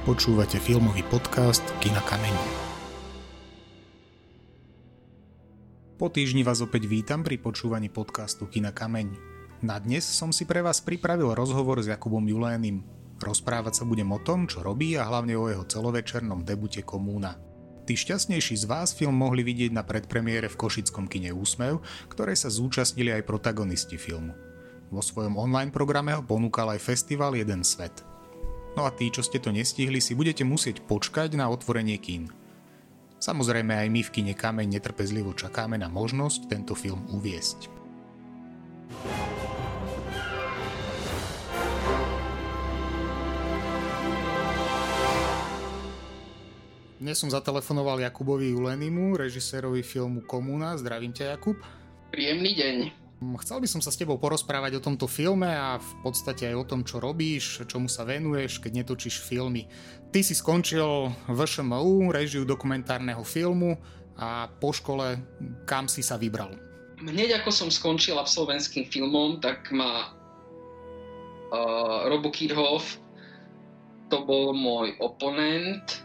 Počúvate filmový podcast Kina Kameň. Po týždni vás opäť vítam pri počúvaní podcastu Kina Kameň. Na dnes som si pre vás pripravil rozhovor s Jakubom Julénim. Rozprávať sa budem o tom, čo robí a hlavne o jeho celovečernom debute Komúna. Tí šťastnejší z vás film mohli vidieť na predpremiére v Košickom kine Úsmev, ktorej sa zúčastnili aj protagonisti filmu. Vo svojom online programe ho ponúkal aj festival Jeden svet – No a tí, čo ste to nestihli, si budete musieť počkať na otvorenie kín. Samozrejme aj my v kine Kameň netrpezlivo čakáme na možnosť tento film uviesť. Dnes som zatelefonoval Jakubovi Julenimu, režisérovi filmu Komuna. Zdravím ťa, Jakub. Príjemný deň. Chcel by som sa s tebou porozprávať o tomto filme a v podstate aj o tom, čo robíš, čomu sa venuješ, keď netočíš filmy. Ty si skončil VŠMU, režiu dokumentárneho filmu a po škole kam si sa vybral? Hneď ako som skončil absolventským filmom, tak ma uh, Robo Kidhoff, to bol môj oponent,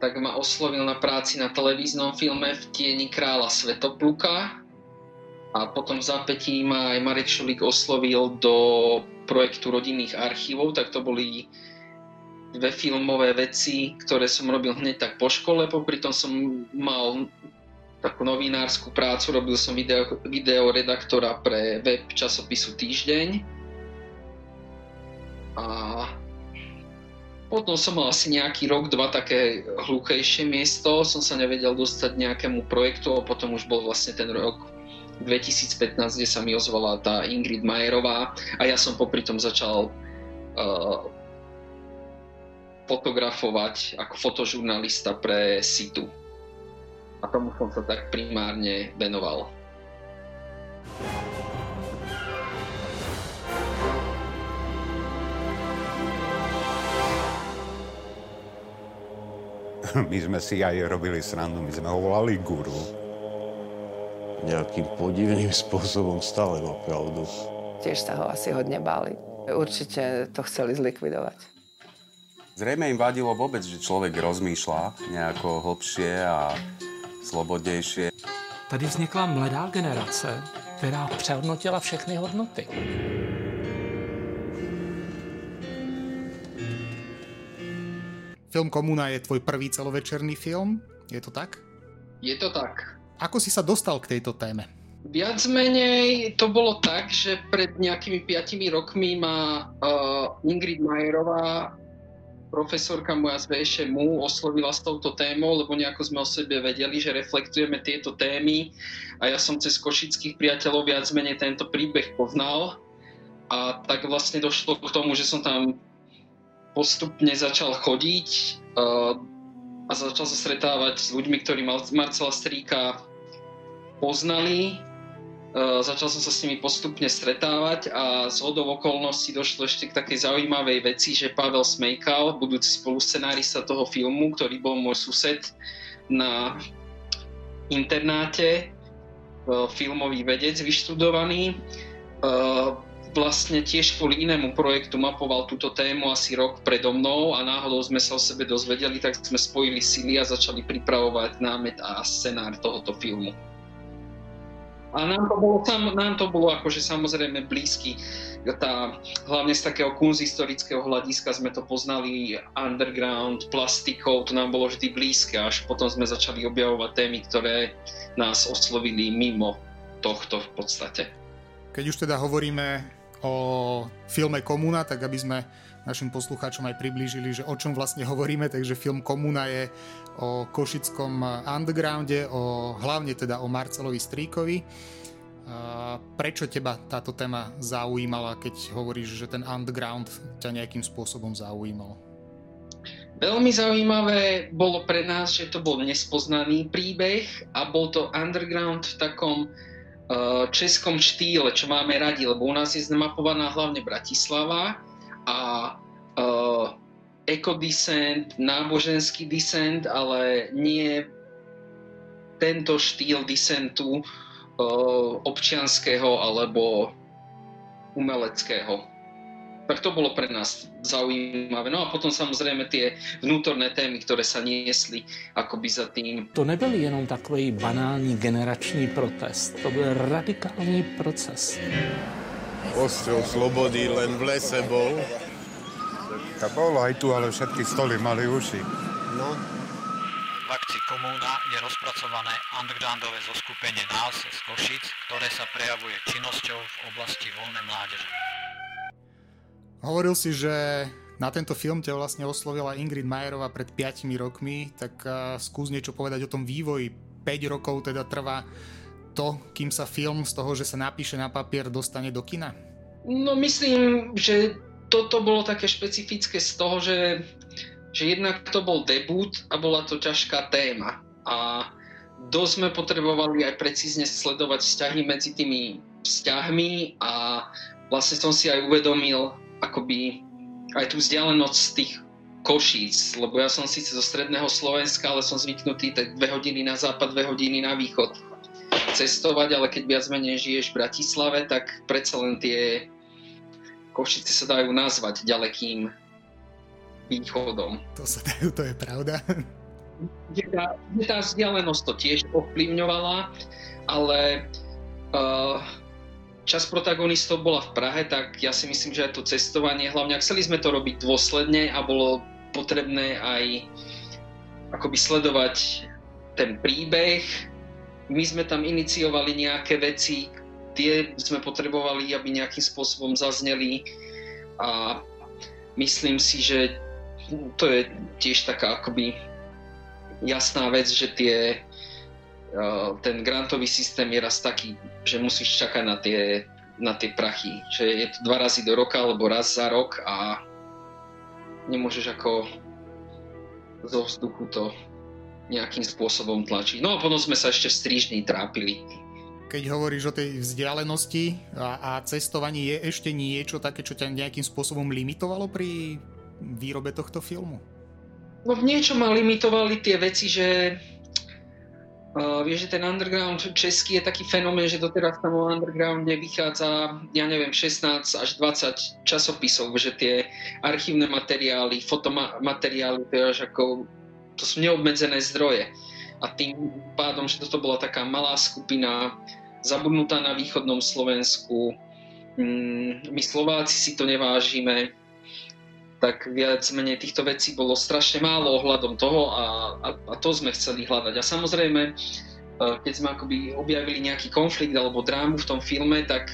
tak ma oslovil na práci na televíznom filme v Tieni kráľa Svetopluka, a potom v zápätí ma aj Marek Šulík oslovil do projektu rodinných archívov, tak to boli dve filmové veci, ktoré som robil hneď tak po škole, popri tom som mal takú novinárskú prácu, robil som video, video redaktora pre web časopisu Týždeň. A potom som mal asi nejaký rok, dva také hlúkejšie miesto, som sa nevedel dostať nejakému projektu a potom už bol vlastne ten rok 2015, kde sa mi ozvala tá Ingrid Majerová a ja som popri tom začal uh, fotografovať ako fotožurnalista pre Situ. A tomu som sa tak primárne venoval. My sme si aj robili srandu, my sme ho volali guru nejakým podivným spôsobom stále má pravdu. Tiež sa ho asi hodne báli. Určite to chceli zlikvidovať. Zrejme im vadilo vôbec, že človek rozmýšľa nejako hlbšie a slobodnejšie. Tady vznikla mladá generace, která přehodnotila všechny hodnoty. Film Komuna je tvoj prvý celovečerný film, je to tak? Je to tak. Ako si sa dostal k tejto téme? Viac menej to bolo tak, že pred nejakými 5 rokmi ma uh, Ingrid Majerová, profesorka moja z VŠMU, oslovila s touto témou, lebo nejako sme o sebe vedeli, že reflektujeme tieto témy a ja som cez košických priateľov viac menej tento príbeh poznal a tak vlastne došlo k tomu, že som tam postupne začal chodiť uh, a začal sa stretávať s ľuďmi, ktorí Marcela Stríka poznali, Uh, začal som sa s nimi postupne stretávať a z hodov okolností došlo ešte k takej zaujímavej veci, že Pavel Smejkal, budúci spoluscenárista toho filmu, ktorý bol môj sused na internáte, uh, filmový vedec vyštudovaný, uh, vlastne tiež kvôli inému projektu mapoval túto tému asi rok predo mnou a náhodou sme sa o sebe dozvedeli, tak sme spojili sily a začali pripravovať námet a scenár tohoto filmu. A nám to bolo, sam, nám to bolo akože samozrejme blízky. Tá, hlavne z takého kunzhistorického hľadiska sme to poznali underground, plastikov, to nám bolo vždy blízke, až potom sme začali objavovať témy, ktoré nás oslovili mimo tohto v podstate. Keď už teda hovoríme o filme Komuna, tak aby sme našim poslucháčom aj priblížili, že o čom vlastne hovoríme, takže film Komuna je o košickom undergrounde, o, hlavne teda o Marcelovi Stríkovi. Prečo teba táto téma zaujímala, keď hovoríš, že ten underground ťa nejakým spôsobom zaujímal? Veľmi zaujímavé bolo pre nás, že to bol nespoznaný príbeh a bol to underground v takom uh, českom štýle, čo máme radi, lebo u nás je znamapovaná hlavne Bratislava a uh, ekodisent, náboženský disent, ale nie tento štýl disentu uh, občianského alebo umeleckého. tak to bolo pre nás zaujímavé. No a potom samozrejme tie vnútorné témy, ktoré sa niesli akoby za tým. To nebyl jenom takový banální generační protest, to byl radikální proces. Ostrov slobody len v lese bol. To bolo aj tu, ale všetky stoly mali uši. No, V akcii Komúna je rozpracované undergroundové zoskupenie nás z Košic, ktoré sa prejavuje činnosťou v oblasti voľnej mládeže. Hovoril si, že na tento film ťa vlastne oslovila Ingrid Majerová pred 5 rokmi, tak uh, skús niečo povedať o tom vývoji. 5 rokov teda trvá to, kým sa film z toho, že sa napíše na papier, dostane do kina? No myslím, že toto bolo také špecifické z toho, že, že jednak to bol debut a bola to ťažká téma. A dosť sme potrebovali aj precízne sledovať vzťahy medzi tými vzťahmi a vlastne som si aj uvedomil akoby aj tú vzdialenosť z tých Košíc, lebo ja som síce zo stredného Slovenska, ale som zvyknutý tak dve hodiny na západ, dve hodiny na východ cestovať, ale keď viac menej žiješ v Bratislave, tak predsa len tie Košice sa dajú nazvať ďalekým východom. To sa dajú, to je pravda. Kde tá, kde tá vzdialenosť to tiež ovplyvňovala, ale uh, čas protagonistov bola v Prahe, tak ja si myslím, že aj to cestovanie, hlavne ak chceli sme to robiť dôsledne a bolo potrebné aj akoby sledovať ten príbeh. My sme tam iniciovali nejaké veci, tie sme potrebovali, aby nejakým spôsobom zazneli a myslím si, že to je tiež taká akoby jasná vec, že tie, ten grantový systém je raz taký, že musíš čakať na tie, na tie prachy. Že je to dva razy do roka alebo raz za rok a nemôžeš ako zo vzduchu to nejakým spôsobom tlačiť. No a potom sme sa ešte v trápili. Keď hovoríš o tej vzdialenosti a, a cestovaní, je ešte niečo také, čo ťa nejakým spôsobom limitovalo pri výrobe tohto filmu? No v niečom ma limitovali tie veci, že Uh, vieš, že ten underground český je taký fenomén, že doteraz tam o undergrounde vychádza, ja neviem, 16 až 20 časopisov, že tie archívne materiály, fotomateriály, to, je až ako, to sú neobmedzené zdroje. A tým pádom, že toto bola taká malá skupina, zabudnutá na východnom Slovensku, mm, my Slováci si to nevážime, tak viac menej týchto vecí bolo strašne málo ohľadom toho a, a, a to sme chceli hľadať. A samozrejme, e, keď sme akoby objavili nejaký konflikt alebo drámu v tom filme, tak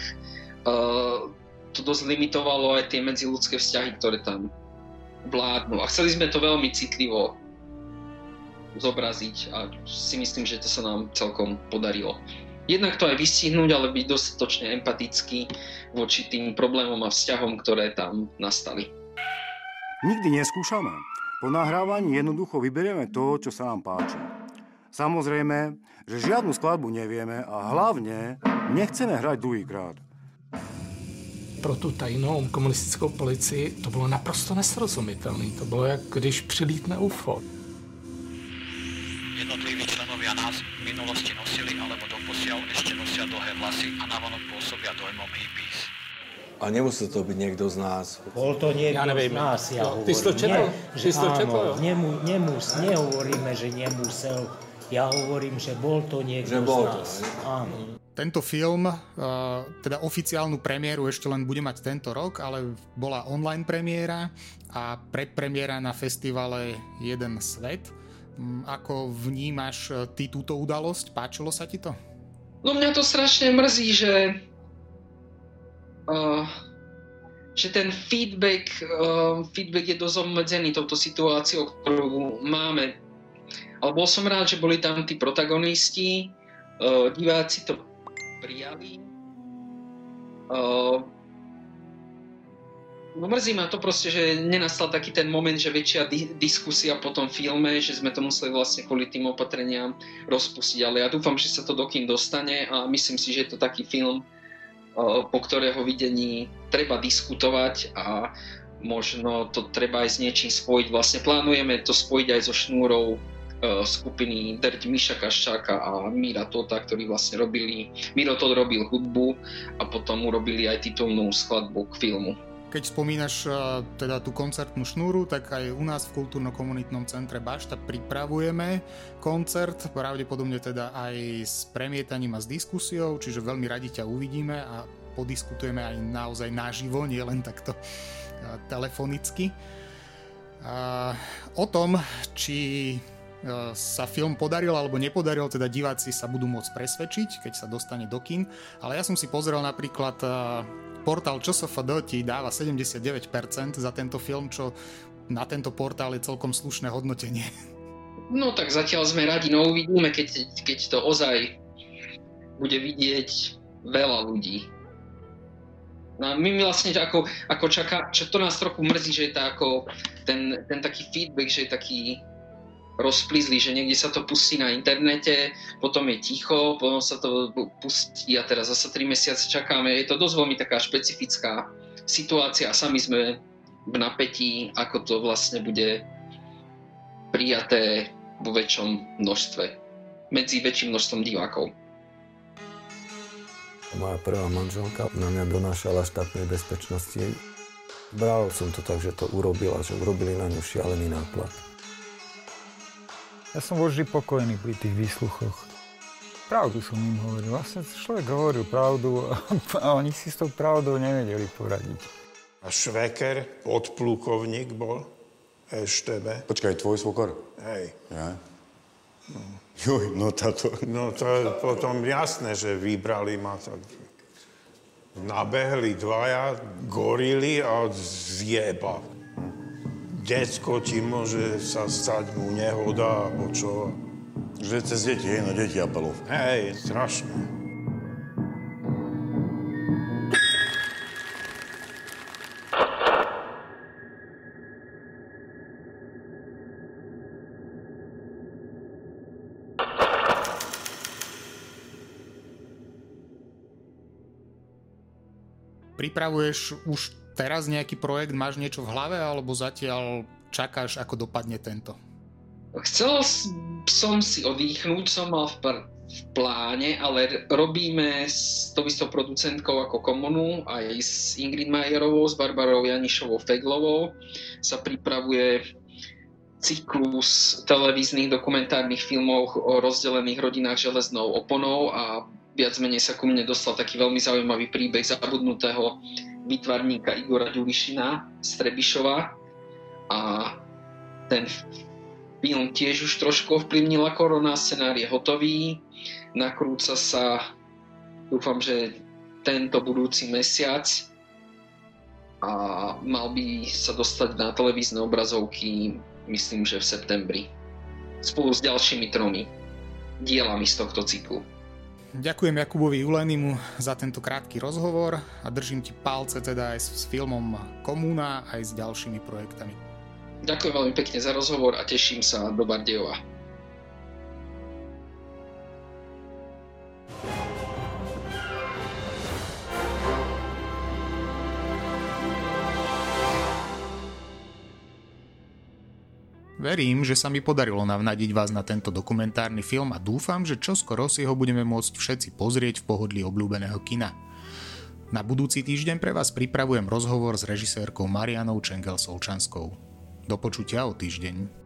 uh, to dosť limitovalo aj tie medziludské vzťahy, ktoré tam vládnu. A chceli sme to veľmi citlivo zobraziť a si myslím, že to sa nám celkom podarilo. Jednak to aj vystihnúť, ale byť dostatočne empatický voči tým problémom a vzťahom, ktoré tam nastali. Nikdy neskúšame. Po nahrávaní jednoducho vyberieme to, čo sa nám páči. Samozrejme, že žiadnu skladbu nevieme a hlavne nechceme hrať druhýkrát. Pro tu tajnou komunistickou policii to bylo naprosto nesrozumitelné. To bylo, jak když přilítne UFO. Jednotliví členovia nás v minulosti nosili alebo doposiaľ ešte nosia dlhé vlasy a navonok pôsobia dojmom hippies. A nemusel to byť niekto z nás. Bol to niekto Ja neviem. z nás, ja No, hovorím. ty si to četol? Nie, že to áno, četol? Nemu, nemus, nehovoríme, že nemusel. Ja hovorím, že bol to niekto Že z bol to, nás. hej. Áno. Tento film, uh, teda oficiálnu premiéru ešte len bude mať tento rok, ale bola online premiéra a predpremiéra na festivale Jeden svet. Mm, Ako vnímaš eh, ty túto udalosť? Páčilo sa ti to? No mňa to strašne mrzí, že, uh, že ten feedback, uh, feedback je dosť obmedzený touto situáciou, ktorú máme. Ale bol som rád, že boli tam tí protagonisti, uh, diváci to prijali. Uh, No mrzí ma to proste, že nenastal taký ten moment, že väčšia di- diskusia po tom filme, že sme to museli vlastne kvôli tým opatreniam rozpustiť, ale ja dúfam, že sa to do kým dostane a myslím si, že je to taký film, uh, po ktorého videní treba diskutovať a možno to treba aj s niečím spojiť. Vlastne plánujeme to spojiť aj so šnúrou uh, skupiny Drť Miša Kaščáka a Míra Tota, ktorí vlastne robili, Miro Tot robil hudbu a potom urobili aj titulnú skladbu k filmu. Keď spomínaš teda tú koncertnú šnúru, tak aj u nás v kultúrno-komunitnom centre Bašta pripravujeme koncert, pravdepodobne teda aj s premietaním a s diskusiou, čiže veľmi radi ťa uvidíme a podiskutujeme aj naozaj naživo, nie len takto telefonicky. O tom, či sa film podaril alebo nepodaril, teda diváci sa budú môcť presvedčiť, keď sa dostane do kin. Ale ja som si pozrel napríklad portál ČSFD ti dáva 79% za tento film, čo na tento portál je celkom slušné hodnotenie. No tak zatiaľ sme radi, no uvidíme, keď, keď to ozaj bude vidieť veľa ľudí. No my vlastne ako, ako čaká, čo to nás trochu mrzí, že je to ako ten, ten taký feedback, že je taký rozplizli, že niekde sa to pustí na internete, potom je ticho, potom sa to pustí a teraz zase 3 mesiace čakáme. Je to dosť veľmi taká špecifická situácia a sami sme v napätí, ako to vlastne bude prijaté vo väčšom množstve, medzi väčším množstvom divákov. Moja prvá manželka na mňa donášala štátnej bezpečnosti. Bral som to tak, že to urobila, že urobili na ňu šialený náklad. Ja som vždy pokojný pri tých výsluchoch. Pravdu som im hovoril. Vlastne človek hovoril pravdu a oni si s tou pravdou nevedeli poradiť. A Šveker, podplukovník bol EŠTB. Počkaj, tvoj svokor? Hej. Ja? No. Juj, no táto... No to je potom jasné, že vybrali ma tak. Nabehli dvaja gorily a zjeba decko ti môže sa stať mu nehoda, alebo čo. Že cez deti, hej, na deti apelov. Hej, strašné. Pripravuješ už teraz nejaký projekt, máš niečo v hlave, alebo zatiaľ čakáš, ako dopadne tento? Chcel som si oddychnúť, som mal v, pr- v pláne, ale robíme s tou istou producentkou ako Komunu, aj s Ingrid Majerovou, s Barbarou Janišovou Feglovou sa pripravuje cyklus televíznych dokumentárnych filmov o rozdelených rodinách železnou oponou a viac menej sa ku mne dostal taký veľmi zaujímavý príbeh zabudnutého výtvarníka Igora Ďulišina z Trebišova a ten film tiež už trošku ovplyvnila korona, scenár je hotový, nakrúca sa, dúfam, že tento budúci mesiac a mal by sa dostať na televízne obrazovky, myslím, že v septembri. Spolu s ďalšími tromi dielami z tohto cyklu. Ďakujem Jakubovi Julenimu za tento krátky rozhovor a držím ti palce teda aj s filmom Komúna aj s ďalšími projektami. Ďakujem veľmi pekne za rozhovor a teším sa do Bardejova. Verím, že sa mi podarilo navnadiť vás na tento dokumentárny film a dúfam, že čoskoro si ho budeme môcť všetci pozrieť v pohodlí obľúbeného kina. Na budúci týždeň pre vás pripravujem rozhovor s režisérkou Marianou Čengel Solčanskou. Do počutia o týždeň.